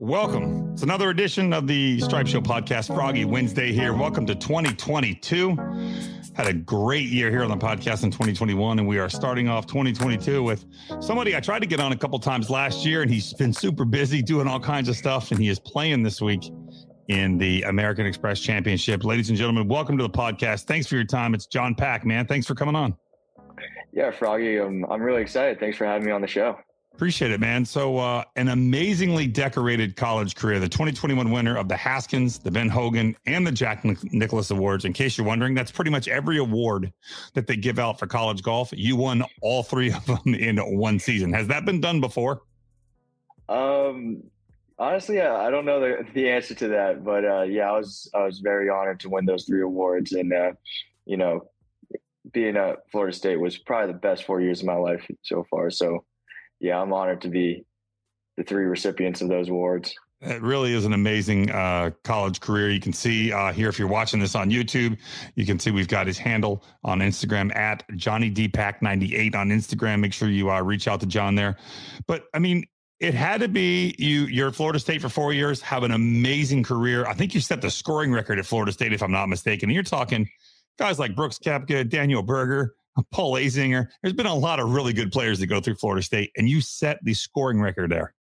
Welcome. It's another edition of the Stripe Show podcast. Froggy Wednesday here. Welcome to 2022. Had a great year here on the podcast in 2021, and we are starting off 2022 with somebody I tried to get on a couple times last year, and he's been super busy doing all kinds of stuff, and he is playing this week in the American Express Championship. Ladies and gentlemen, welcome to the podcast. Thanks for your time. It's John Pak, man. Thanks for coming on. Yeah, Froggy, um, I'm really excited. Thanks for having me on the show. Appreciate it, man. So, uh, an amazingly decorated college career, the 2021 winner of the Haskins, the Ben Hogan, and the Jack Nicklaus Awards. In case you're wondering, that's pretty much every award that they give out for college golf. You won all three of them in one season. Has that been done before? Um, honestly, I don't know the, the answer to that, but uh, yeah, I was I was very honored to win those three awards, and uh, you know, being at Florida State was probably the best four years of my life so far. So yeah, I'm honored to be the three recipients of those awards. It really is an amazing uh, college career. You can see uh, here, if you're watching this on YouTube, you can see we've got his handle on Instagram at Johnny DPack98 on Instagram. Make sure you uh, reach out to John there. But I mean, it had to be you. You're at Florida State for four years, have an amazing career. I think you set the scoring record at Florida State, if I'm not mistaken. And you're talking guys like Brooks Koepka, Daniel Berger, Paul Azinger. There's been a lot of really good players that go through Florida State, and you set the scoring record there.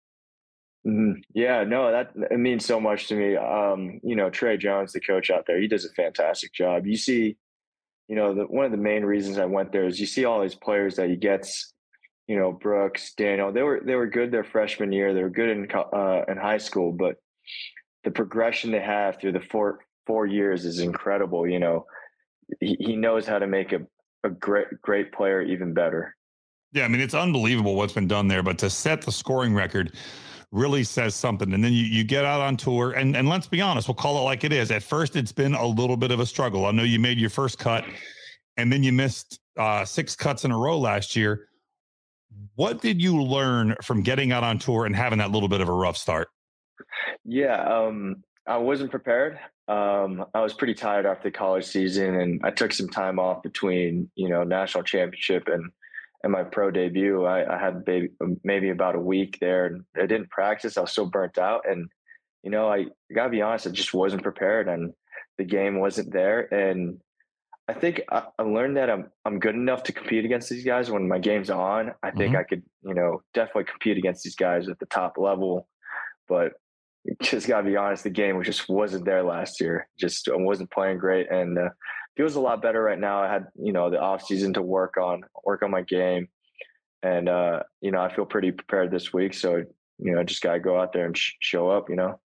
Mm-hmm. Yeah, no, that it means so much to me. Um, you know, Trey Jones, the coach out there, he does a fantastic job. You see, you know, the, one of the main reasons I went there is you see all these players that he gets. You know, Brooks, Daniel, they were they were good their freshman year. They were good in uh, in high school, but the progression they have through the four four years is incredible. You know, he, he knows how to make a a great great player even better. Yeah, I mean it's unbelievable what's been done there, but to set the scoring record really says something. And then you, you get out on tour, and and let's be honest, we'll call it like it is. At first, it's been a little bit of a struggle. I know you made your first cut, and then you missed uh, six cuts in a row last year. What did you learn from getting out on tour and having that little bit of a rough start? Yeah, um, I wasn't prepared. Um, I was pretty tired after the college season, and I took some time off between you know national championship and and my pro debut. I, I had maybe, maybe about a week there, and I didn't practice. I was so burnt out, and you know I gotta be honest, I just wasn't prepared, and the game wasn't there. And I think I, I learned that I'm I'm good enough to compete against these guys when my game's on. I think mm-hmm. I could you know definitely compete against these guys at the top level, but just gotta be honest, the game just wasn't there last year. Just wasn't playing great, and uh, feels a lot better right now. I had you know the off season to work on work on my game, and uh, you know I feel pretty prepared this week. So you know, just gotta go out there and sh- show up. You know,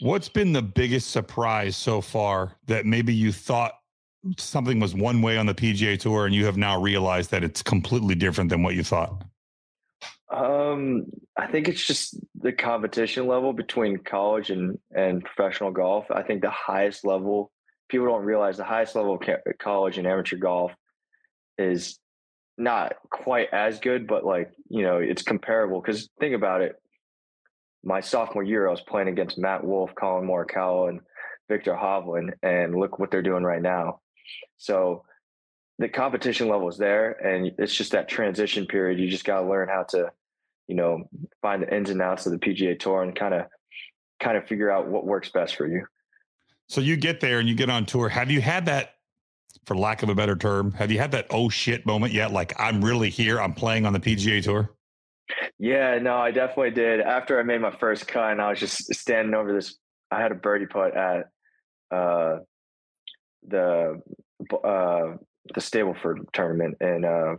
what's been the biggest surprise so far that maybe you thought something was one way on the PGA Tour, and you have now realized that it's completely different than what you thought? Um, I think it's just the competition level between college and and professional golf. I think the highest level people don't realize the highest level of college and amateur golf is not quite as good, but like you know, it's comparable. Because think about it, my sophomore year, I was playing against Matt Wolff, Collin Morikawa, and Viktor Hovland, and look what they're doing right now. So the competition level is there, and it's just that transition period. You just got to learn how to you know, find the ins and outs of the PGA Tour and kind of kind of figure out what works best for you. So you get there and you get on tour. Have you had that, for lack of a better term, have you had that oh shit moment yet? Like I'm really here. I'm playing on the PGA Tour. Yeah, no, I definitely did. After I made my first cut, and I was just standing over this. I had a birdie putt at uh, the uh, the Stableford tournament, and uh,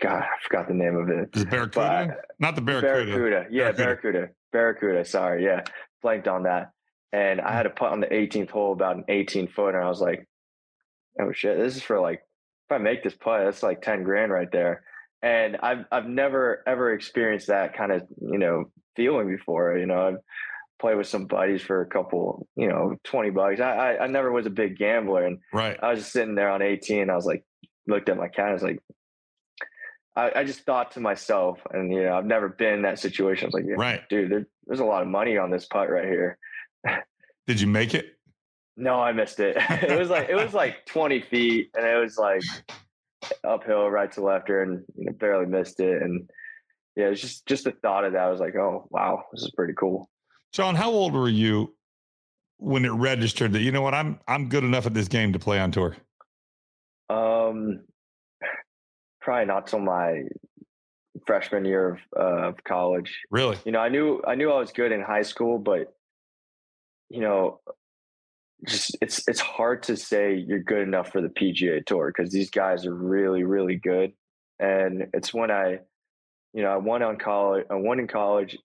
God, I forgot the name of it. Is Barracuda? But, Not the Barracuda. Barracuda. Yeah, Barracuda. Barracuda. Sorry. Yeah. Blanked on that. And I had a putt on the 18th hole about an 18 foot. And I was like, oh shit, this is for like, if I make this putt, that's like 10 grand right there. And I've, I've never ever experienced that kind of, you know, feeling before. You know, I've played with some buddies for a couple, you know, 20 bucks. I, I, I never was a big gambler. And right. I was just sitting there on 18. I was like, looked at my cat. I was like, I, I, just thought to myself, and you know, I've never been in that situation. I was like, yeah, right, dude, there, there's a lot of money on this putt right here. Did you make it? No, I missed it. it was like it was like 20 feet, and it was like uphill, right to left and you know, barely missed it. And yeah, it's just just the thought of that. I was like, oh wow, this is pretty cool. John, how old were you when it registered that you know what I'm I'm good enough at this game to play on tour? Um, probably not till my freshman year of, uh, of college. Really? You know, I knew I knew I was good in high school, but you know, just it's it's hard to say you're good enough for the PGA Tour because these guys are really really good, and it's when I, you know, I won on college, I won in college,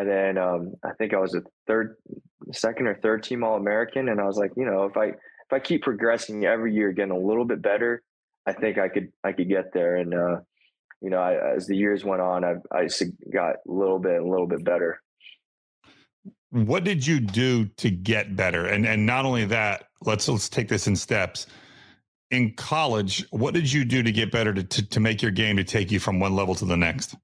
and then um, I think I was a third, second or third team All American, and I was like, you know, if I if I keep progressing every year, getting a little bit better, I think I could I could get there, and uh, you know, I, as the years went on, I I got a little bit a little bit better. What did you do to get better? And and not only that, let's let's take this in steps. In college, what did you do to get better to, to, to make your game to take you from one level to the next?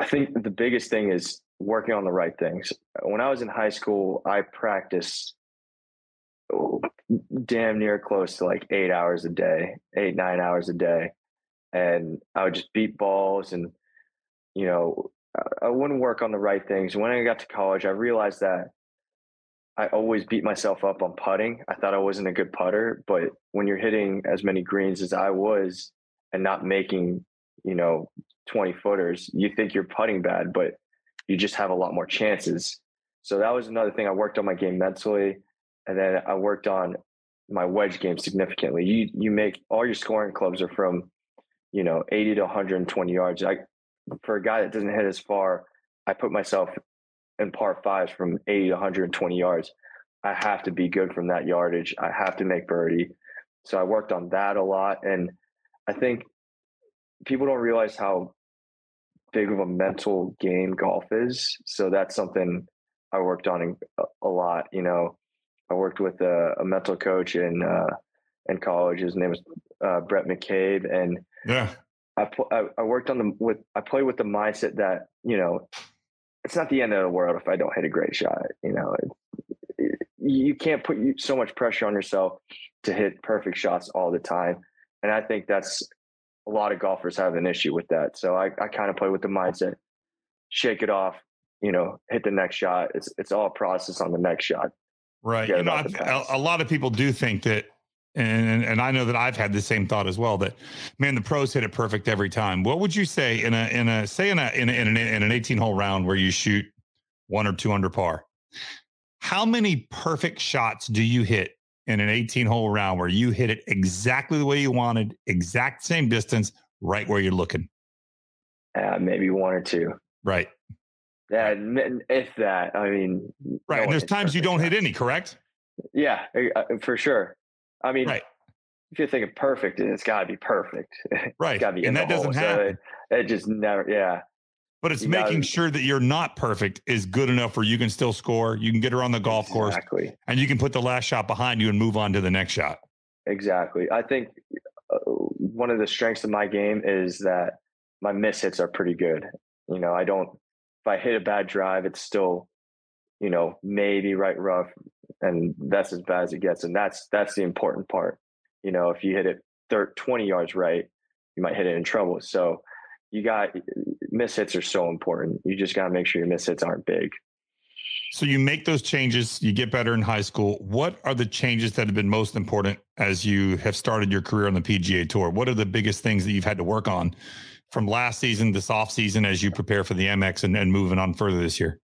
I think the biggest thing is working on the right things. When I was in high school, I practiced oh, damn near close to like eight hours a day, eight, nine hours a day. And I would just beat balls and, you know, I wouldn't work on the right things. When I got to college, I realized that I always beat myself up on putting. I thought I wasn't a good putter, but when you're hitting as many greens as I was and not making, you know, 20 footers, you think you're putting bad, but you just have a lot more chances. So that was another thing. I worked on my game mentally, and then I worked on my wedge game significantly. You you make all your scoring clubs are from, you know, 80 to 120 yards. I for a guy that doesn't hit as far, I put myself in par fives from 80 to 120 yards. I have to be good from that yardage. I have to make birdie. So I worked on that a lot. And I think people don't realize how big of a mental game golf is. So that's something I worked on a lot. You know, I worked with a, a mental coach in uh, in college. His name was uh, Brett McCabe, and yeah, I, I, I worked on the with I play with the mindset that you know it's not the end of the world if I don't hit a great shot. You know, it, you can't put so much pressure on yourself to hit perfect shots all the time, and I think that's a lot of golfers have an issue with that. So I, I kind of play with the mindset, shake it off, you know, hit the next shot. It's it's all process on the next shot. Right. you know, I, a lot of people do think that and and I know that I've had the same thought as well. That man, the pros hit it perfect every time. What would you say in a in a say in a in, a, in an in an eighteen hole round where you shoot one or two under par? How many perfect shots do you hit in an eighteen hole round where you hit it exactly the way you wanted, exact same distance, right where you're looking? Uh, maybe one or two. Right. Yeah, if that. I mean, right. No and there's times you don't hit any, correct? Yeah, uh, for sure. I mean, right. if you're thinking perfect, it's got to be perfect. Right. It's got to be and that doesn't hole. happen. So it, it, just never, yeah. But it's you making gotta, sure that you're not perfect is good enough where you can still score. You can get her on the golf exactly. course, and you can put the last shot behind you and move on to the next shot. Exactly. I think uh, one of the strengths of my game is that my miss hits are pretty good. You know, I don't. If I hit a bad drive, it's still, you know, maybe right rough, and that's as bad as it gets. And that's that's the important part. You know, if you hit it 30, 20 yards right, you might hit it in trouble. So you got miss hits are so important. You just got to make sure your miss hits aren't big. So you make those changes, you get better in high school. What are the changes that have been most important as you have started your career on the PGA Tour? What are the biggest things that you've had to work on from last season, this off season, as you prepare for the Amex and, and moving on further this year?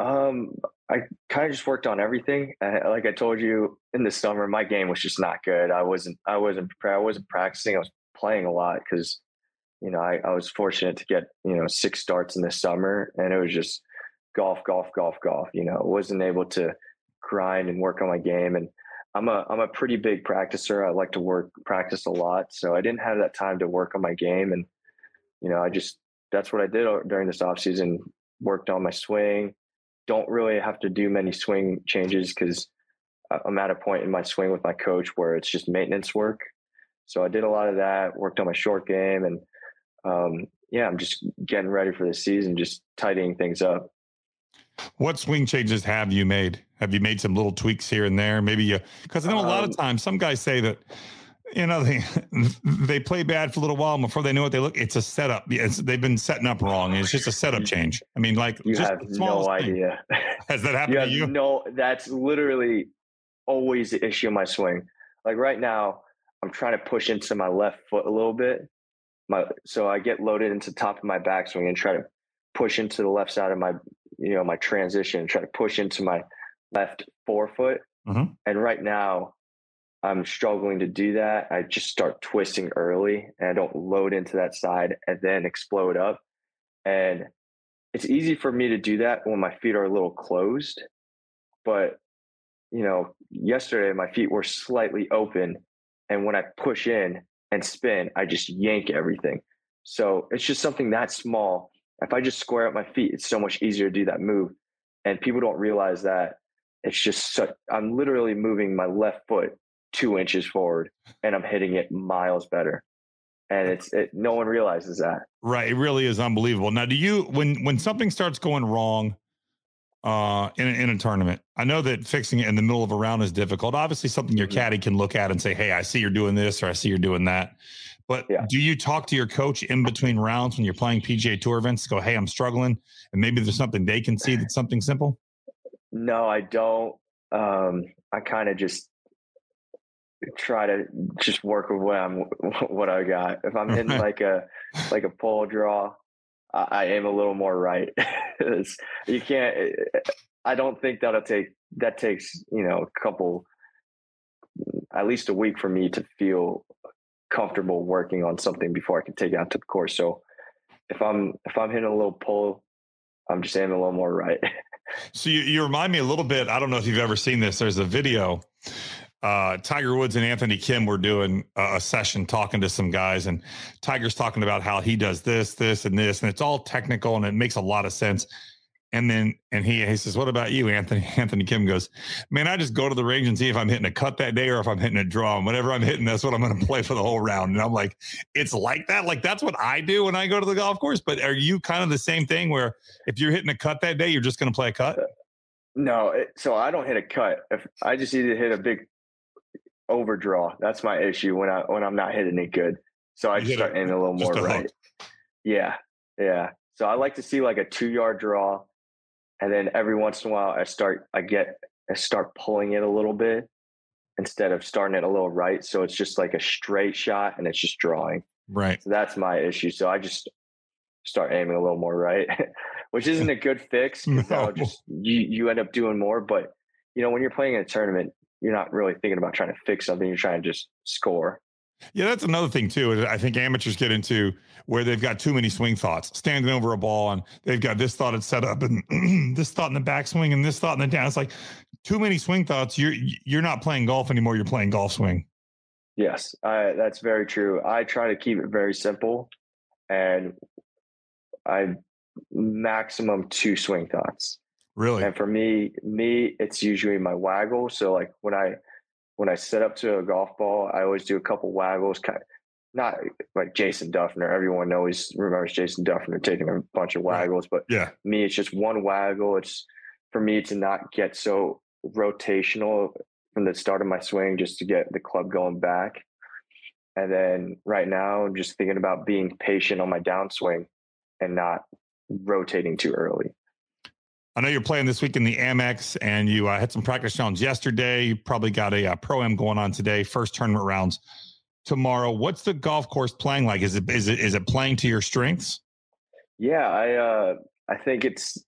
Um, I kind of just worked on everything. Like I told you in the summer, my game was just not good. I wasn't, I wasn't prepared. I wasn't practicing. I was playing a lot because, you know, I, I was fortunate to get, you know, six starts in the summer and it was just golf, golf, golf, golf, you know, wasn't able to grind and work on my game. And I'm a, I'm a pretty big practicer. I like to work, practice a lot. So I didn't have that time to work on my game. And, you know, I just, that's what I did during this offseason. worked on my swing, don't really have to do many swing changes because I'm at a point in my swing with my coach where it's just maintenance work. So I did a lot of that, worked on my short game, and um, yeah, I'm just getting ready for the season, just tidying things up. What swing changes have you made? Have you made some little tweaks here and there? Maybe you, because I know a lot of um times some guys say that you know they they play bad for a little while and before they know it they look it's a setup. It's, they've been setting up wrong. It's just a setup change. I mean like you have no idea. Has that happened you to you? no that's literally always the issue in my swing. Like right now i'm trying to push into my left foot a little bit my so i get loaded into top of my backswing and try to push into the left side of my you know my transition try to push into my left forefoot mm-hmm. and right now I'm struggling to do that. I just start twisting early and I don't load into that side and then explode up. And it's easy for me to do that when my feet are a little closed. But, you know, yesterday my feet were slightly open. And when I push in and spin, I just yank everything. So it's just something that small. If I just square up my feet, it's so much easier to do that move. And people don't realize that it's just so, I'm literally moving my left foot two inches forward and I'm hitting it miles better. And it's it, no one realizes that. Right. It really is unbelievable. Now, do you when when something starts going wrong uh in a, in a tournament, I know that fixing it in the middle of a round is difficult. Obviously, something your mm-hmm. caddy can look at and say, "Hey, I see you're doing this," or "I see you're doing that." But yeah. do you talk to your coach in between rounds when you're playing PGA Tour events? Go, "Hey, I'm struggling," and maybe there's something they can see that's something simple. No, I don't. Um, I kind of just try to just work with what I'm what I got. If I'm hitting like a like a pull draw, I, aim a little more right. you can't. Eh, eh, I don't think that'll take that takes you know a couple, at least a week for me to feel comfortable working on something before I can take it out to the course. So if I'm if I'm hitting a little pull, I'm just aiming a little more right. so you, you remind me a little bit. I don't know if you've ever seen this. There's a video uh, Tiger Woods and Anthony Kim were doing a, session talking to some guys, and Tiger's talking about how he does this, this, and this, and it's all technical and it makes a lot of sense. And then, and he he says, "What about you, Anthony?" Anthony Kim goes, "Man, I just go to the range and see if I'm hitting a cut that day or if I'm hitting a draw. And whatever I'm hitting, that's what I'm going to play for the whole round." And I'm like, "It's like that. Like that's what I do when I go to the golf course." But are you kind of the same thing where if you're hitting a cut that day, you're just going to play a cut? No, it, so I don't hit a cut. If I just either hit a big overdraw. That's my issue when I when I'm not hitting it good. So I just start aiming a little more a right. Yeah, yeah. So I like to see like a two yard draw, and then every once in a while I start I get I start pulling it a little bit instead of starting it a little right. So it's just like a straight shot and it's just drawing. Right. So that's my issue. So I just start aiming a little more right, which isn't a good fix because no. just you you end up doing more. But you know when you're playing in a tournament, you're not really thinking about trying to fix something. You're trying to just score. Yeah, that's another thing too. I think amateurs get into where they've got too many swing thoughts, standing over a ball, and they've got this thought it's set up, and this thought in the backswing, and this thought in the down. It's like too many swing thoughts. You're you're not playing golf anymore. You're playing golf swing. Yes, I, that's very true. I try to keep it very simple, and I maximum two swing thoughts. Really? And for me, me, it's usually my waggle. So like when I when I set up to a golf ball, I always do a couple waggles, kind of, not like Jason Dufner. Everyone always remembers Jason Dufner taking a bunch of waggles, but yeah, me, it's just one waggle. It's for me to not get so rotational from the start of my swing, just to get the club going back. And then right now, I'm just thinking about being patient on my downswing and not rotating too early. I know you're playing this week in the Amex, and you uh, had some practice rounds yesterday. You probably got a, uh, pro am going on today. First tournament rounds tomorrow. What's the golf course playing like? Is it is it is it playing to your strengths? Yeah, I uh, I think it's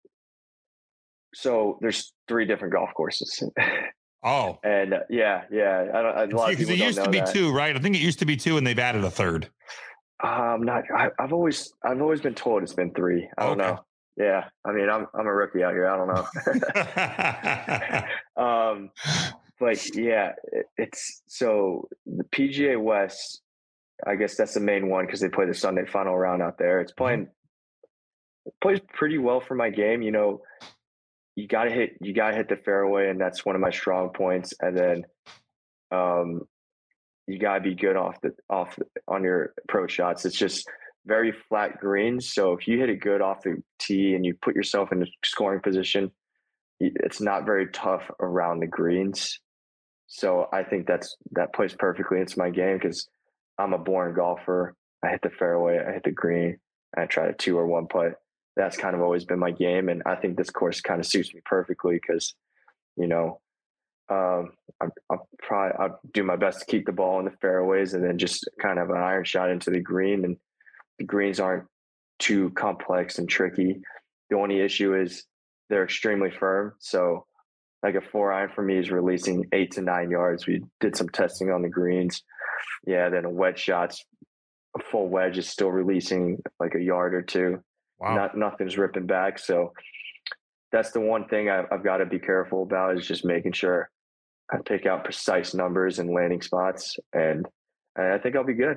so. There's three different golf courses. Oh, and uh, yeah, yeah. I don't. A lot because it used to be that. two, right? I think it used to be two, and they've added a third. I'm not. I, have always I've always been told it's been three. I don't okay. know. Yeah, I mean, I'm I'm a rookie out here. I don't know. um, but yeah, it, it's so the PGA West. I guess that's the main one because they play the Sunday final round out there. It's mm-hmm. playing it plays pretty well for my game. You know, you got to hit you got to hit the fairway, and that's one of my strong points. And then, um, you got to be good off the off on your approach shots. It's just very flat greens. So if you hit it good off the tee and you put yourself in a scoring position, it's not very tough around the greens. so I think that's that plays perfectly into my game because I'm a born golfer. I hit the fairway, I hit the green, I try to two or one putt. That's kind of always been my game, and I think this course kind of suits me perfectly because, you know, um, I'll probably I'll do my best to keep the ball in the fairways and then just kind of an iron shot into the green. And the greens aren't too complex and tricky. The only issue is they're extremely firm. So like a four iron for me is releasing eight to nine yards. We did some testing on the greens. Yeah, then a wedge shot's a full wedge is still releasing like a yard or two. Wow. Not nothing's ripping back. So that's the one thing I've, I've got to be careful about is just making sure I pick out precise numbers and landing spots, and, and I think I'll be good.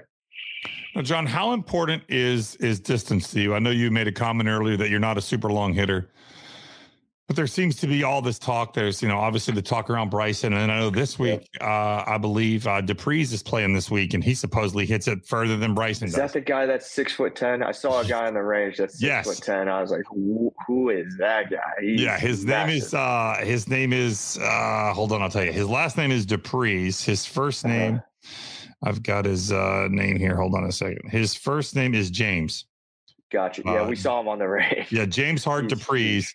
Now, John, how important is is distance to you? I know you made a comment earlier that you're not a super long hitter. But there seems to be all this talk. There's, you know, obviously the talk around Bryson, and I know this week, uh, I believe uh, du Preez is playing this week, and he supposedly hits it further than Bryson. Is does. that the guy that's six foot ten? I saw a guy in the range that's six yes. foot ten. I was like, who, who is that guy? He's yeah, his massive. name is uh, his name is uh, hold on, I'll tell you. His last name is du Preez. His first name, uh-huh. I've got his uh, name here. Hold on a second. His first name is James. Gotcha. Yeah, we uh, saw him on the range. Yeah, James Hart du Preez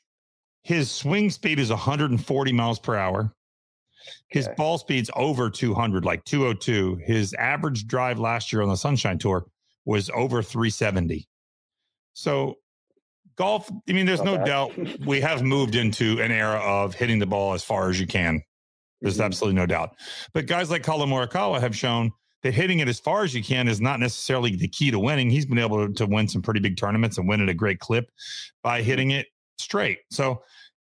his swing speed is 140 miles per hour. His okay. ball speed's over 200, like 202. His average drive last year on the Sunshine Tour was over 370. So, golf, I mean, there's Not no bad. doubt we have moved into an era of hitting the ball as far as you can. There's mm-hmm. absolutely no doubt. But guys like Collin Morikawa have shown that hitting it as far as you can is not necessarily the key to winning. He's been able to, to win some pretty big tournaments and win at a great clip by mm-hmm. hitting it straight. So,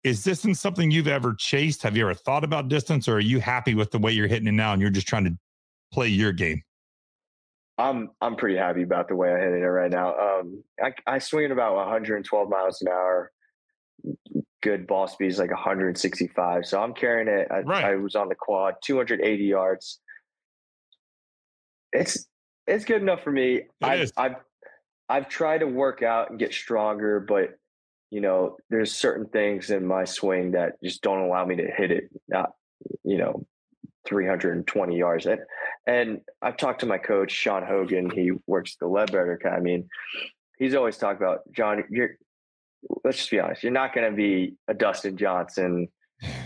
is distance something you've ever chased? Have you ever thought about distance, or are you happy with the way you're hitting it now and you're just trying to play your game? I'm I'm pretty happy about the way I hit it right now. Um, I, I swing at about 112 miles an hour. Good ball speed is like 165. So I'm carrying it. I, right. I was on the quad, 280 yards. It's it's good enough for me. I've, I've I've tried to work out and get stronger, but you know, there's certain things in my swing that just don't allow me to hit it, not, you know, 320 yards. And, and I've talked to my coach, Sean Hogan, he works at the Leadbetter Academy, and he's always talked about, John, you're, let's just be honest, you're not going to be a Dustin Johnson,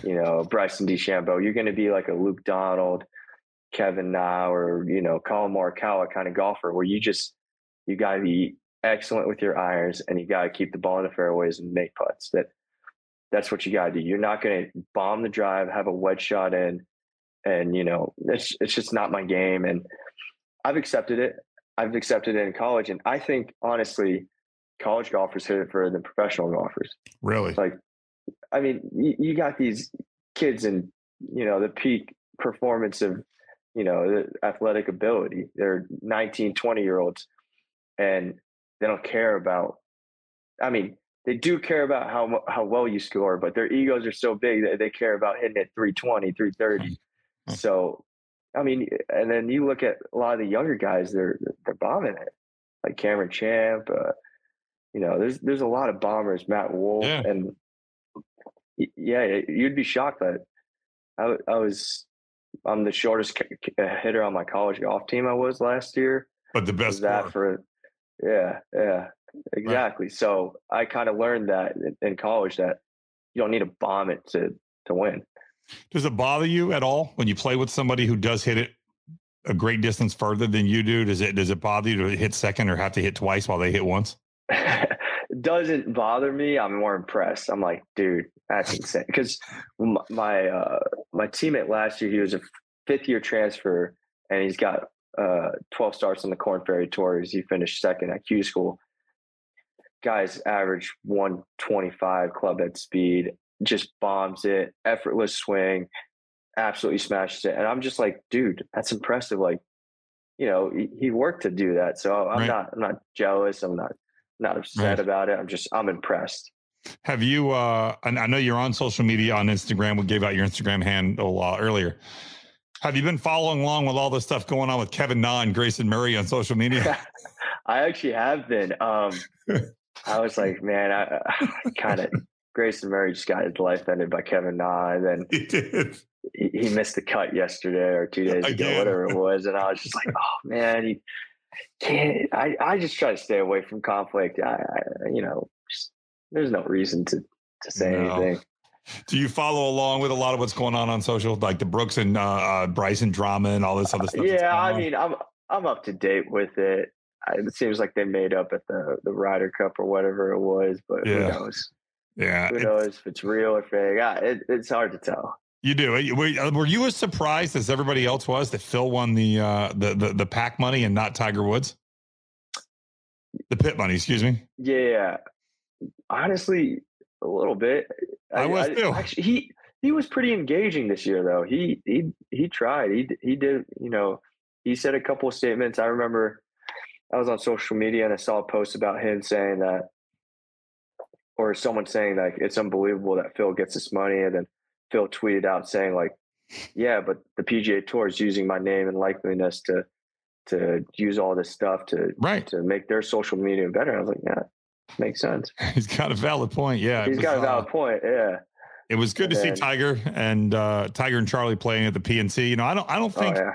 you know, Bryson DeChambeau. You're going to be like a Luke Donald, Kevin Na, or, you know, Collin Morikawa kind of golfer where you just, you got to be excellent with your irons and you got to keep the ball in the fairways and make putts. That that's what you got to do. You're not going to bomb the drive, have a wedge shot in, and you know it's it's just not my game. And I've accepted it. I've accepted it in college, and I think honestly, college golfers hit it further than professional golfers. Really? Like, I mean, you, you got these kids in you know the peak performance of you know athletic ability. They're 19, 20 year olds, and they don't care about. I mean, they do care about how how well you score, but their egos are so big that they care about hitting at 320, 330. Mm-hmm. So, I mean, and then you look at a lot of the younger guys; they're they're bombing it, like Cameron Champ. Uh, you know, there's there's a lot of bombers, Matt Wolff, yeah. and yeah, you'd be shocked that I, I was I'm the shortest hitter on my college golf team. I was last year, but the best that for yeah, yeah, exactly. Right. So I kind of learned that in college that you don't need to bomb it to to win. Does it bother you at all when you play with somebody who does hit it a great distance further than you do? Does it does it bother you to hit second or have to hit twice while they hit once? it doesn't bother me. I'm more impressed. I'm like, dude, that's insane. Because my uh, my teammate last year, he was a fifth year transfer, and he's got uh, 12 starts on the Korn Ferry Tours. He finished second at Q School. Guys average 125 club head speed, just bombs it, effortless swing, absolutely smashes it. And I'm just like, dude, that's impressive. Like, you know, he, he worked to do that. So I'm right. not, I'm not jealous. I'm not, not upset right. about it. I'm just, I'm impressed. Have you, uh, I know you're on social media on Instagram. We gave out your Instagram handle uh, earlier. Have you been following along with all the stuff going on with Kevin Na and Grayson Murray on social media? I actually have been. Um, I was like, man, I, I kind of Grayson Murray just got his life ended by Kevin Na, and then he. He, he missed the cut yesterday or two days ago, Again. whatever it was, and I was just like, oh man, he can't. I I just try to stay away from conflict. I, I you know, there's no reason to to say no. anything. Do you follow along with a lot of what's going on on social, like the Brooks and uh, uh Bryson drama and all this other stuff? Yeah, I mean, I'm I'm up to date with it. It seems like they made up at the the Ryder Cup or whatever it was, but yeah. who knows? Yeah, who knows if it's real or fake? it, it's hard to tell. You do. Uh, were you as surprised as everybody else was that Phil won the uh, the, the the pack money and not Tiger Woods? The PIP money, excuse me. Yeah, honestly, a little bit. I, I was I, too. Actually, he he was pretty engaging this year, though. He he he tried. He he did. You know, he said a couple of statements. I remember I was on social media and I saw a post about him saying that, or someone saying like it's unbelievable that Phil gets this money, and then Phil tweeted out saying like, "Yeah, but the PGA Tour is using my name and likeliness to to use all this stuff to right to make their social media better." I was like, "Yeah, makes sense." He's got a valid point. Yeah, he's got a valid uh, point. Yeah. It was good and to then, see Tiger and uh, Tiger and Charlie playing at the PNC. You know, I don't I don't oh, think oh, yeah.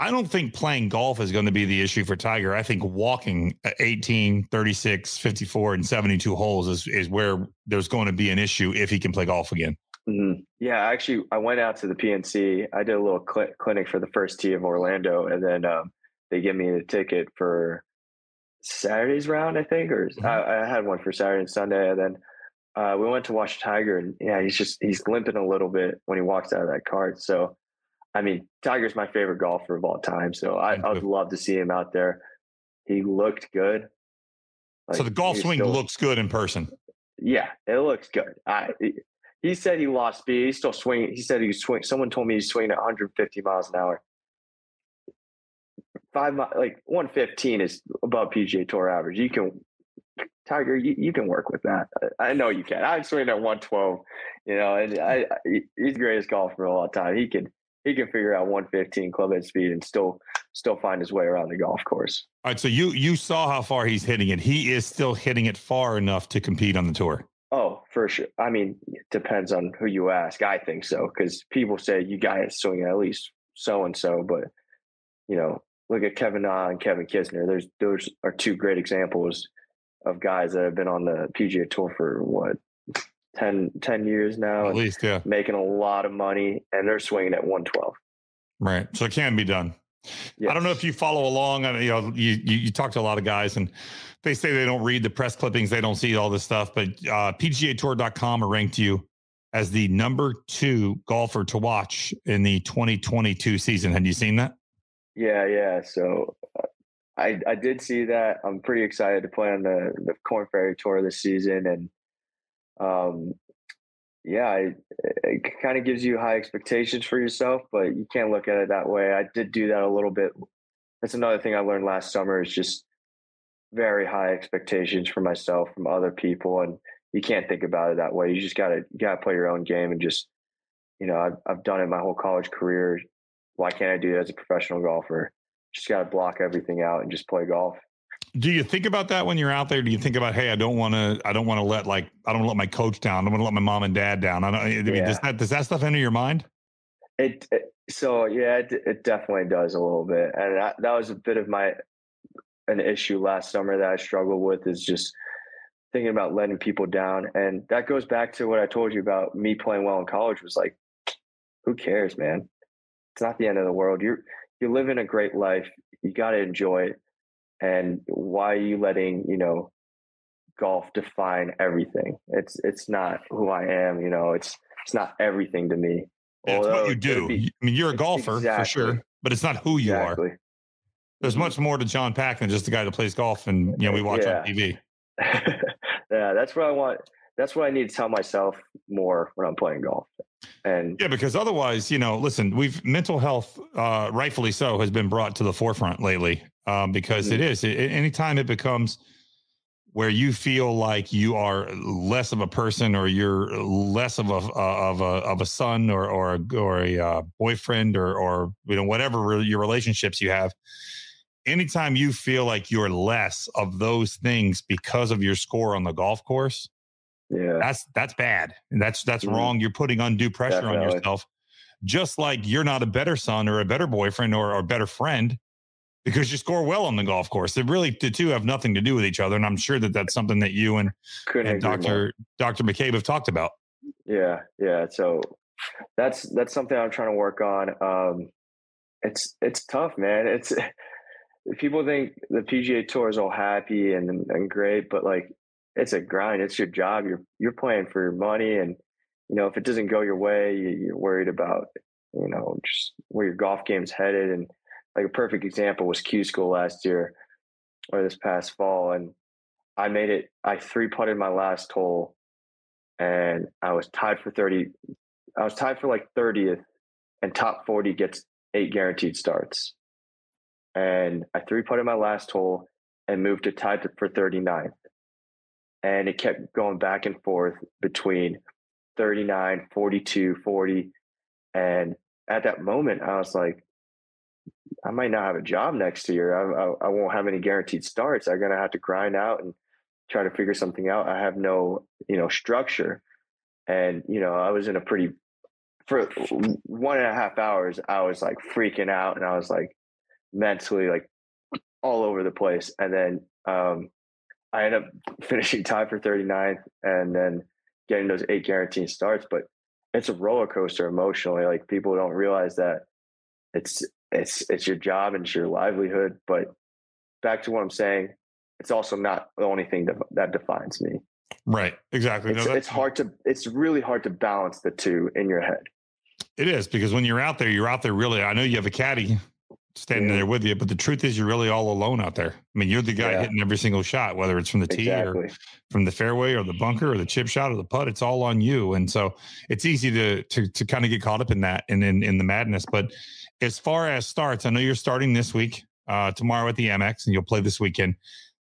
I don't think playing golf is going to be the issue for Tiger. I think walking 18, 36, 54, and 72 holes is, is where there's going to be an issue if he can play golf again. Mm-hmm. Yeah, actually, I went out to the PNC. I did a little cl- clinic for the first tee of Orlando, and then um, they gave me a ticket for Saturday's round, I think, or mm-hmm. I, I, had one for Saturday and Sunday, and then uh, we went to watch Tiger, and yeah, he's just he's limping a little bit when he walks out of that cart. So, I mean, Tiger's my favorite golfer of all time, so I, I would love to see him out there. He looked good. Like, so the golf swing still, looks good in person. Yeah, it looks good. I he said he lost speed. He's still swinging. He said he was swinging. Someone told me he's swinging at 150 miles an hour. Five like 115 is above PGA Tour average. You can, Tiger, you, you can work with that. I, know you can. I'm swinging at 112. You know, and I, I he's the greatest golfer of all time. He can he can figure out 115 club head speed and still still find his way around the golf course. All right, so you you saw how far he's hitting it. He is still hitting it far enough to compete on the tour. Oh, for sure. I mean, it depends on who you ask. I think so because people say you guys swing at least so and so, but you know, look at Kevin Na and Kevin Kisner. There's those are two great examples of guys that have been on the PGA Tour for what 10, 10 years now, at least, yeah, making a lot of money, and they're swinging at one twelve. Right, so it can be done. Yes. I don't know if you follow along. You know, you, you, you talk to a lot of guys, and they say they don't read the press clippings, they don't see all this stuff. But uh, PGA Tour.com ranked you as the number two golfer to watch in the 2022 season. Had you seen that? Yeah, yeah. So uh, I I did see that. I'm pretty excited to play on the the Korn Ferry Tour this season, and um, yeah, it, it kind of gives you high expectations for yourself, but you can't look at it that way. I did do that a little bit. That's another thing I learned last summer is just very high expectations for myself from other people, and you can't think about it that way. You just gotta you gotta play your own game and just you know I've I've done it my whole college career. Why can't I do it as a professional golfer? Just gotta block everything out and just play golf. Do you think about that when you're out there? Do you think about, hey, I don't want to, I don't want to let like, I don't want to let my coach down. I don't want to let my mom and dad down. I don't. I mean, yeah. does that does that stuff enter your mind? It, it so yeah, it, it, definitely does a little bit, and that, that was a bit of my an issue last summer that I struggled with is just thinking about letting people down, and that goes back to what I told you about me playing well in college. Was like, who cares, man? It's not the end of the world. You're you're living a great life. You got to enjoy it and why are you letting you know golf define everything it's it's not who i am you know it's it's not everything to me yeah, it's what you do be, i mean you're a golfer exactly. for sure but it's not who you exactly. are there's mm-hmm. much more to john pak than just the guy that plays golf and you know we watch yeah. on tv yeah that's what i want that's what i need to tell myself more when i'm playing golf and yeah because otherwise you know listen we've mental health uh rightfully so has been brought to the forefront lately um, because mm-hmm. it is. It, anytime it becomes where you feel like you are less of a person or you're less of a of a of a son or or a, or a uh, boyfriend or or you know whatever your relationships you have anytime you feel like you're less of those things because of your score on the golf course yeah that's that's bad and that's that's mm-hmm. wrong you're putting undue pressure Definitely. on yourself just like you're not a better son or a better boyfriend or, or a better friend because you score well on the golf course. They really the two have nothing to do with each other, and I'm sure that that's something that you and, and Doctor Doctor McCabe have talked about. Yeah, yeah. So that's that's something I'm trying to work on. Um, it's it's tough, man. It's people think the PGA Tour is all happy and and great, but like it's a grind. It's your job. You're you're playing for your money, and you know if it doesn't go your way, you're worried about you know just where your golf game's headed. And like a perfect example was Q School last year or this past fall, and I made it. I three putted my last hole, and I was tied for thirty. I was tied for like thirtieth, and top forty gets eight guaranteed starts. And I three putted my last hole and moved to tied for 39th and it kept going back and forth between 39 42 40 and at that moment i was like i might not have a job next year. I, I, I won't have any guaranteed starts. I'm going to have to grind out and try to figure something out. I have no you know structure. And you know i was in a pretty for one and a half hours i was like freaking out and i was like mentally like all over the place. And then um I ended up finishing tied for 39th and then getting those eight guaranteed starts. But it's a roller coaster emotionally. Like people don't realize that it's it's it's your job and it's your livelihood. But back to what I'm saying, it's also not the only thing that that defines me. Right. Exactly. It's, no, it's hard to it's really hard to balance the two in your head. It is because when you're out there, you're out there really. I know you have a caddy standing yeah. there with you. But the truth is, you're really all alone out there. I mean, you're the guy yeah. hitting every single shot, whether it's from the tee exactly. or from the fairway or the bunker or the chip shot or the putt. It's all on you, and so it's easy to to to kind of get caught up in that and in in the madness. But as far as starts, I know you're starting this week, uh, tomorrow at the Amex, and you'll play this weekend.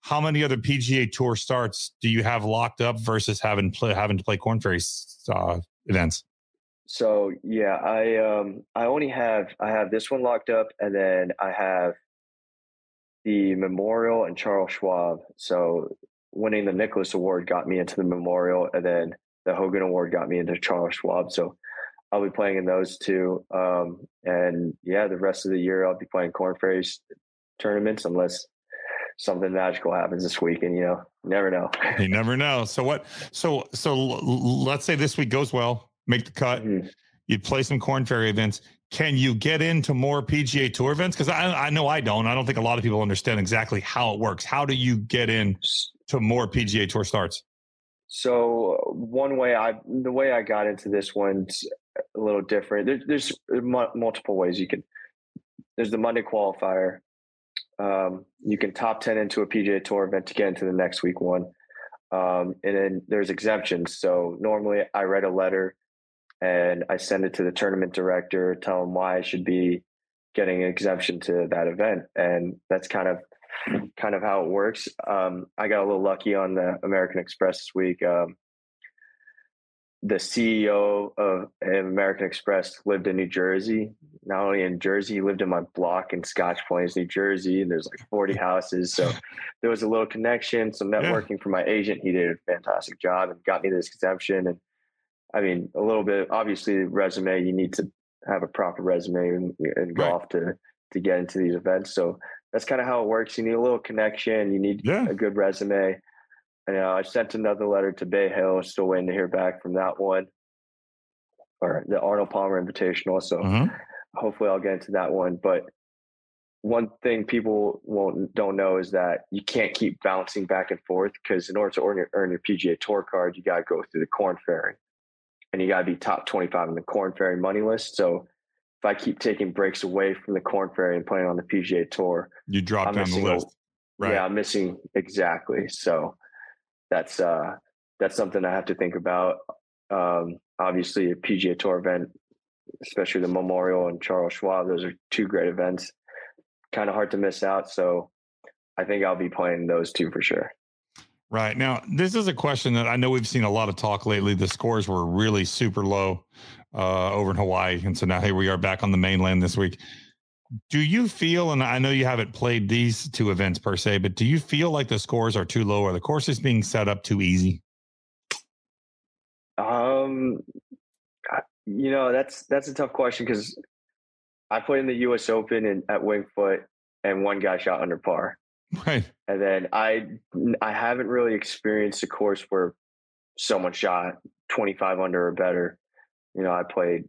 How many other PGA Tour starts do you have locked up versus having play, having to play Korn Ferry uh, events? So yeah, I um I only have I have this one locked up, and then I have the Memorial and Charles Schwab. So winning the Nicklaus Award got me into the Memorial, and then the Hogan Award got me into Charles Schwab. So I'll be playing in those two. Um, and yeah, the rest of the year I'll be playing Korn Ferries tournaments unless something magical happens this week and you know never know you never know so what so so let's say this week goes well make the cut. Mm-hmm. You'd play some Korn Ferry events. Can you get into more PGA Tour events? Because I, I know I don't. I don't think a lot of people understand exactly how it works. How do you get in to more PGA Tour starts? So one way I, the way I got into this one's a little different. There, there's multiple ways you can. There's the Monday qualifier. Um, you can top ten into a PGA Tour event to get into the next week one, um, and then there's exemptions. So normally I write a letter and I send it to the tournament director, tell him why I should be getting an exemption to that event, and that's kind of kind of how it works. Um, I got a little lucky on the American Express this week. Um, the CEO of American Express lived in New Jersey. Not only in Jersey, he lived in my block in Scotch Plains, New Jersey. And there's like 40 houses. So there was a little connection, some networking yeah. for my agent. He did a fantastic job and got me this exemption. And I mean, a little bit. Obviously, resume. You need to have a proper resume in, in golf to to get into these events. So that's kind of how it works. You need a little connection. You need yeah. a good resume. And uh, I sent another letter to Bay Hill. Still waiting to hear back from that one, or the Arnold Palmer Invitational. So mm-hmm. hopefully, I'll get into that one. But one thing people won't don't know is that you can't keep bouncing back and forth because in order to earn your, earn your PGA Tour card, you got to go through the Korn Ferry and you got to be top 25 in the Korn Ferry money list. So if I keep taking breaks away from the Korn Ferry and playing on the PGA Tour, you drop I'm down the list. right. Yeah, I'm missing exactly. So that's uh that's something I have to think about. Um, obviously, a PGA Tour event, especially the Memorial and Charles Schwab, those are two great events. Kind of hard to miss out. So I think I'll be playing those two for sure. Right. Now, this is a question that I know we've seen a lot of talk lately. The scores were really super low uh, over in Hawaii. And so now here we are back on the mainland this week. Do you feel, and I know you haven't played these two events per se, but do you feel like the scores are too low or the course is being set up too easy? Um, you know, that's that's a tough question because I played in the U.S. Open and at Winged Foot, and one guy shot under par. Right. And then I I haven't really experienced a course where someone shot 25 under or better. You know, I played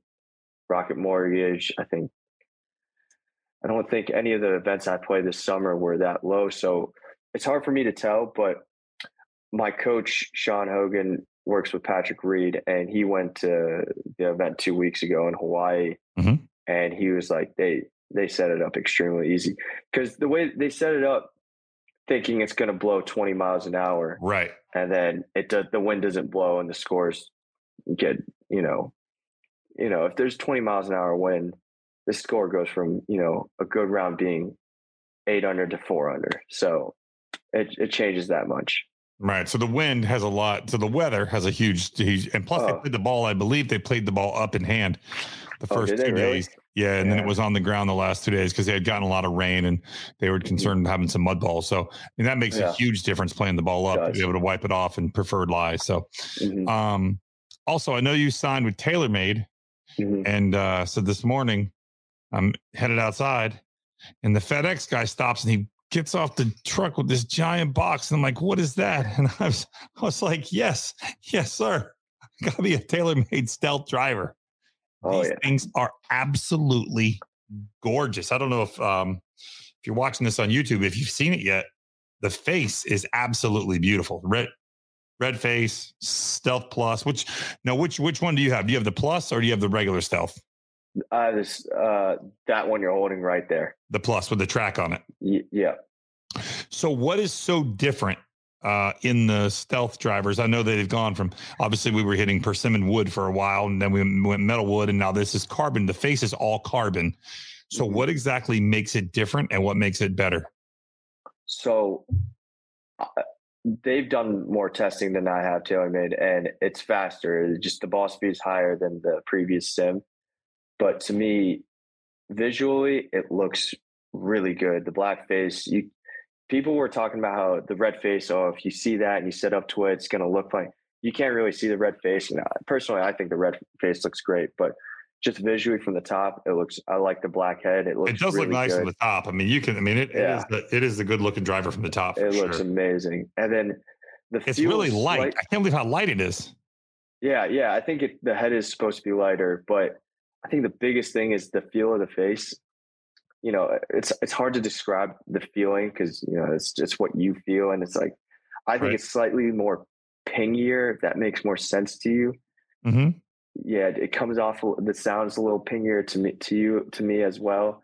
Rocket Mortgage. I think I don't think any of the events I played this summer were that low. So it's hard for me to tell, but my coach Sean Hogan works with Patrick Reed, and he went to the event two weeks ago in Hawaii, Mhm. and he was like, they they set it up extremely easy because the way they set it up, thinking it's going to blow 20 miles an hour, Right. and then it does the wind doesn't blow and the scores get you know, you know if there's 20 miles an hour wind, the score goes from you know a good round being eight under to four under, so it it changes that much. Right. So the wind has a lot. So the weather has a huge, huge and plus they Oh. played the ball. I believe they played the ball up in hand the Oh, first they two really? days. Yeah, and then it was on the ground the last two days because they had gotten a lot of rain and they were concerned having some mud balls. So and that makes a huge difference playing the ball up to be able to wipe it off and preferred lies. So Mhm, um also I know you signed with TaylorMade mhm. and uh so this morning I'm headed outside and the FedEx guy stops and he gets off the truck with this giant box. And I'm like, what is that? And I was I was like, yes, yes, sir. Gotta be a TaylorMade stealth driver. Oh These yeah, things are absolutely gorgeous. I don't know if um if you're watching this on YouTube, if you've seen it yet, the face is absolutely beautiful. Red red face, stealth plus. Which now which which one do you have? Do you have the plus or do you have the regular stealth? uh, this uh, that one you're holding right there. The plus with the track on it. Y- yeah. So, what is so different uh, in the stealth drivers? I know that they've gone from obviously we were hitting persimmon wood for a while, and then we went metal wood, and now this is carbon. The face is all carbon. So, Mhm. what exactly makes it different, and what makes it better? So uh, they've done more testing than I have TaylorMade, and it's faster. Just the ball speed is higher than the previous sim. But to me, visually, it looks really good. The black face, you people were talking about how the red face. Oh, if you see that and you set up to it, it's going to look like you can't really see the red face. And I- personally, I think the red face looks great, but just visually from the top, it looks. I like the black head. It looks. It does really look nice good. from the top. I mean, you can. I mean, it, Yeah. it is the, it is the good looking driver from the top. It looks sure. amazing. And then the It's really is light. I can't believe how light it is. Yeah, yeah. I think it, the head is supposed to be lighter, but I think the biggest thing is the feel of the face. You know, it's it's hard to describe the feeling because you know it's just what you feel, and it's like I think Right. it's slightly more pingier. If that makes more sense to you, Mm-hmm. yeah, it comes off. The sounds a little pingier to me, to you, to me as well.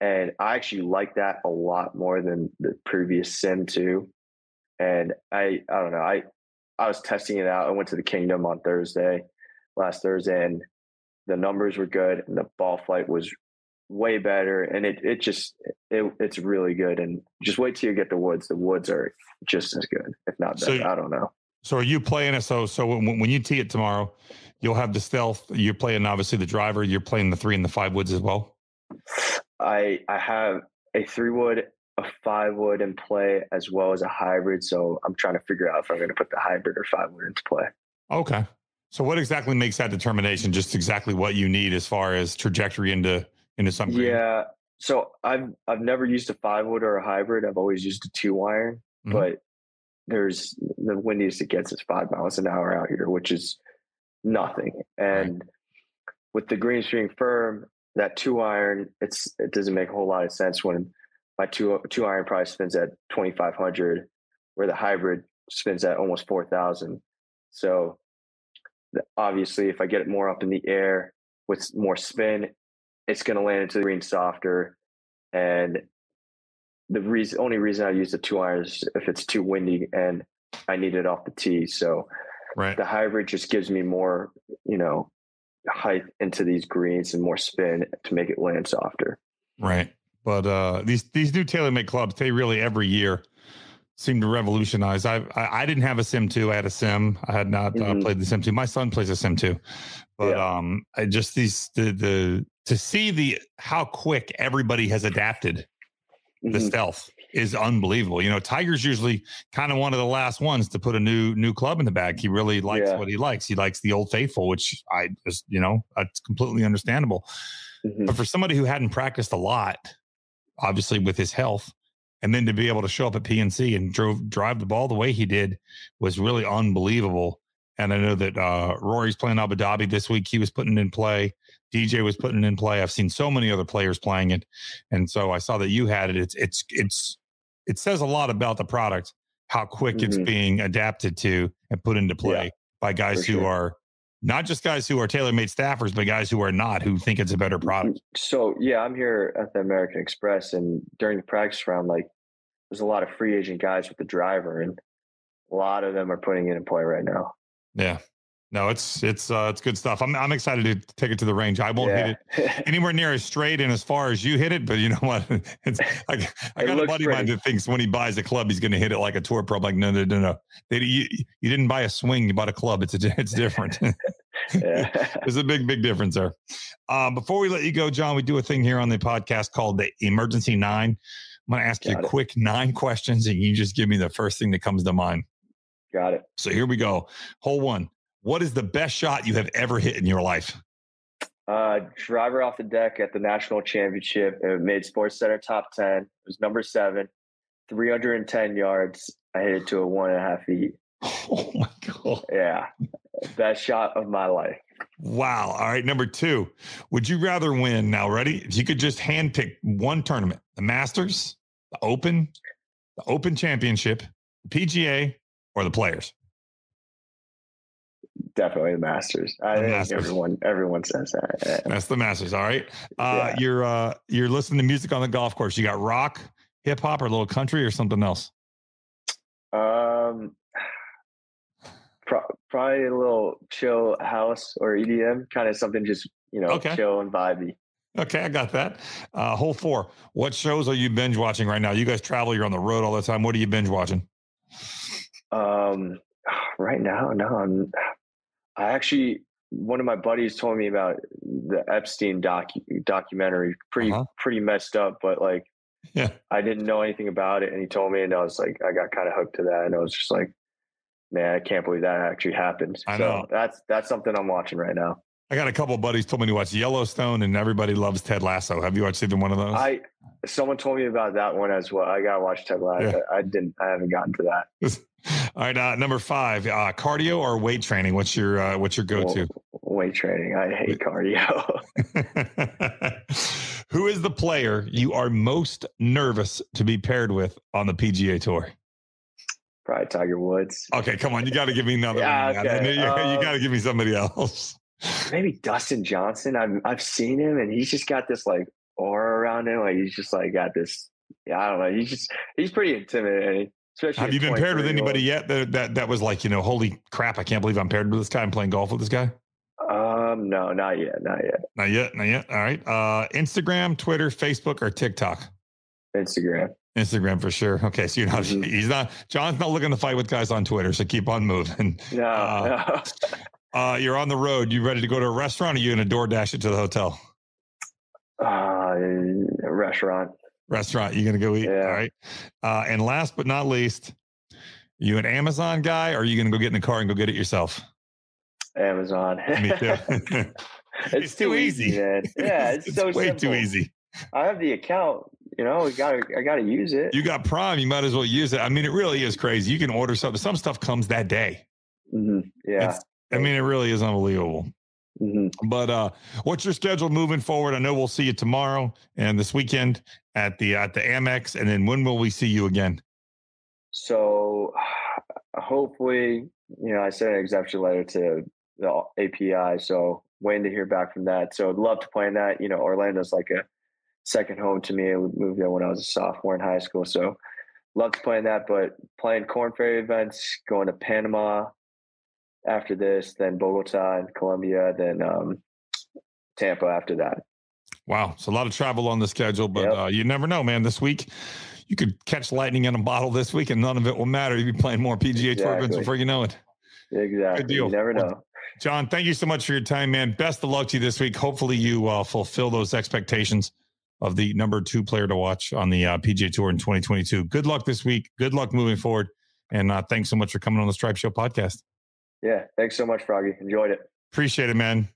And I actually like that a lot more than the previous sim too. And I, I don't know. I, I was testing it out. I went to the Kingdom on Thursday, last Thursday, and the numbers were good, and the ball flight was way better. And it, it just, it, it's really good. And just wait till you get the woods. The woods are just as good, if not better. you- I don't know. So, are you playing it? So, so when, when you tee it tomorrow, you'll have the stealth. You're playing obviously the driver. You're playing the three and the five woods as well. I I have a three wood, a five wood in play as well as a hybrid. So I'm trying to figure out if I'm going to put the hybrid or five wood into play. Okay. So what exactly makes that determination? Just exactly what you need as far as trajectory into into some? Yeah. So I've I've never used a five wood or a hybrid. I've always used a two iron, Mhm. but there's the windiest it gets is five miles an hour out here, which is nothing. And with the green string firm, that two iron, it's it doesn't make a whole lot of sense when my two two iron probably spins at twenty five hundred, where the hybrid spins at almost four thousand. So obviously, if I get it more up in the air with more spin, it's going to land into the green softer. And the reason, only reason I use the two iron is if it's too windy and I need it off the tee. So Right. the hybrid just gives me more, you know, height into these greens and more spin to make it land softer. Right. But uh, these these new TaylorMade clubs, they really every year seem to revolutionize. I I, I didn't have a Sim two. I had a Sim. I had not uh, Mhm. played the Sim two. My son plays a Sim two. But Yeah. um, I just these the the to see the how quick everybody has adapted the Mhm. stealth. is unbelievable. You know, Tiger's usually kind of one of the last ones to put a new new club in the bag. He really likes Yeah. what he likes. He likes the old faithful, which I just, you know, that's completely understandable. Mhm. But for somebody who hadn't practiced a lot, obviously with his health, and then to be able to show up at PNC and drove drive the ball the way he did was really unbelievable. And I know that uh, Rory's playing Abu Dhabi this week. He was putting in play. DJ was putting in play. I've seen so many other players playing it, and so I saw that you had it. It's it's it's it says a lot about the product, how quick it's Mhm. being adapted to and put into play by guys who sure. are not just guys who are TaylorMade staffers, but guys who are not who think it's a better product. So yeah, I'm here at the American Express, and during the practice round, like there's a lot of free agent guys with the driver, and a lot of them are putting it in play right now. Yeah. No, it's it's uh it's good stuff. I'm I'm excited to take it to the range. I won't hit it anywhere near as straight and as far as you hit it, but you know what? It's I It got a buddy of mine that thinks when he buys a club, he's going to hit it like a tour pro. I'm like, no, no, no, no. They, you, you didn't buy a swing, you bought a club. It's a, it's different. yeah. There's a big, big difference there. Uh, before we let you go, John, we do a thing here on the podcast called the Emergency Nine. I'm going to ask you Got a it. quick nine questions, and you just give me the first thing that comes to mind. Got it. So here we go. Hole one. What is the best shot you have ever hit in your life? Uh, driver off the deck at the national championship. It made Sports Center top ten. It was number seven, 310 yards. I hit it to a one and a half feet. Oh my god! Yeah, best shot of my life. Wow. All right. Number two. Would you rather win? Now, ready? If you could just handpick one tournament: the Masters, the Open, the Open Championship, the PGA, or the Players. Definitely the Masters. I The think Masters. everyone everyone says that. Yeah. That's the Masters. All right. Uh, Yeah. You're uh, you're listening to music on the golf course. You got rock, hip hop, or a little country, or something else. Um, pro- probably a little chill house or EDM, kind of something just you know Okay. chill and vibey. Okay, I got that. Uh, hole four. What shows are you binge watching right now? You guys travel. You're on the road all the time. What are you binge watching? Um, right now, no, I'm. I actually one of my buddies told me about the Epstein doc documentary. Pretty Uh-huh. pretty messed up, but like Yeah. I didn't know anything about it, and he told me, and I was like, I got kind of hooked to that, and I was just like, man, I can't believe that actually happened. I so know. that's that's something I'm watching right now. I got a couple of buddies told me to watch Yellowstone, and everybody loves Ted Lasso. Have you watched either one of those? I someone told me about that one as well. I gotta watch Ted Lasso. Yeah. I didn't. I haven't gotten to that. all right, uh, number five, uh, cardio or weight training. What's your uh, what's your go to? Weight training. I hate cardio. Who is the player you are most nervous to be paired with on the PGA Tour? Probably Tiger Woods. Okay, come on, you got to give me another. Yeah, one. okay. You, Um, got to give me somebody else. Maybe Dustin Johnson. I've I've seen him, and he's just got this like aura around him. Like he's just like got this. Yeah, I don't know. He's just he's pretty intimidating. Especially Have you been paired with anybody yet that, that that was like you know, holy crap, I can't believe I'm paired with this guy. I'm playing golf with this guy. Um, no, not yet, not yet. Not yet, not yet. All right. Uh, Instagram, Twitter, Facebook, or TikTok. Instagram. Instagram for sure. Okay, so you're not. Mhm. He's not. John's not looking to fight with guys on Twitter. So keep on moving. No, Uh, Uh, you're on the road. You ready to go to a restaurant? Or you gonna door dash it to the hotel? no. Uh, restaurant. Restaurant. you're gonna go eat? Yeah. All right. Uh, and last but not least, you an Amazon guy, or are you gonna go get in the car and go get it yourself? Amazon. Me too. it's, It's too too easy. easy, man. Yeah, it's, so way simple. too easy. I have the account. You know, we got to I got to use it. You got Prime. You might as well use it. I mean, it really is crazy. You can order something. Some stuff comes that day. Mhm. Yeah. It's- I mean, it really is unbelievable. hmm But uh, what's your schedule moving forward? I know we'll see you tomorrow and this weekend at the at the Amex, and then when will we see you again? So hopefully, you know, I sent an exception letter to the API, so waiting to hear back from that. So I'd love to play in that. You know, Orlando's like a second home to me. I moved there when I was a sophomore in high school, so love to that. But playing Korn Ferry events, going to Panama after this, then Bogota and Colombia, then um, Tampa after that. Wow, it's a lot of travel on the schedule, but Yep. uh, you never know, man. This week, you could catch lightning in a bottle this week, and none of it will matter. You'll be playing more PGA Tour events before you know it. Exactly. deal. You never Well, know. John, thank you so much for your time, man. Best of luck to you this week. Hopefully, you uh, fulfill those expectations of the number two player to watch on the uh, PGA Tour in 2022. Good luck this week. Good luck moving forward. And uh, thanks so much for coming on the Stripe Show podcast. Yeah, thanks so much, Froggy. Enjoyed it. Appreciate it, man.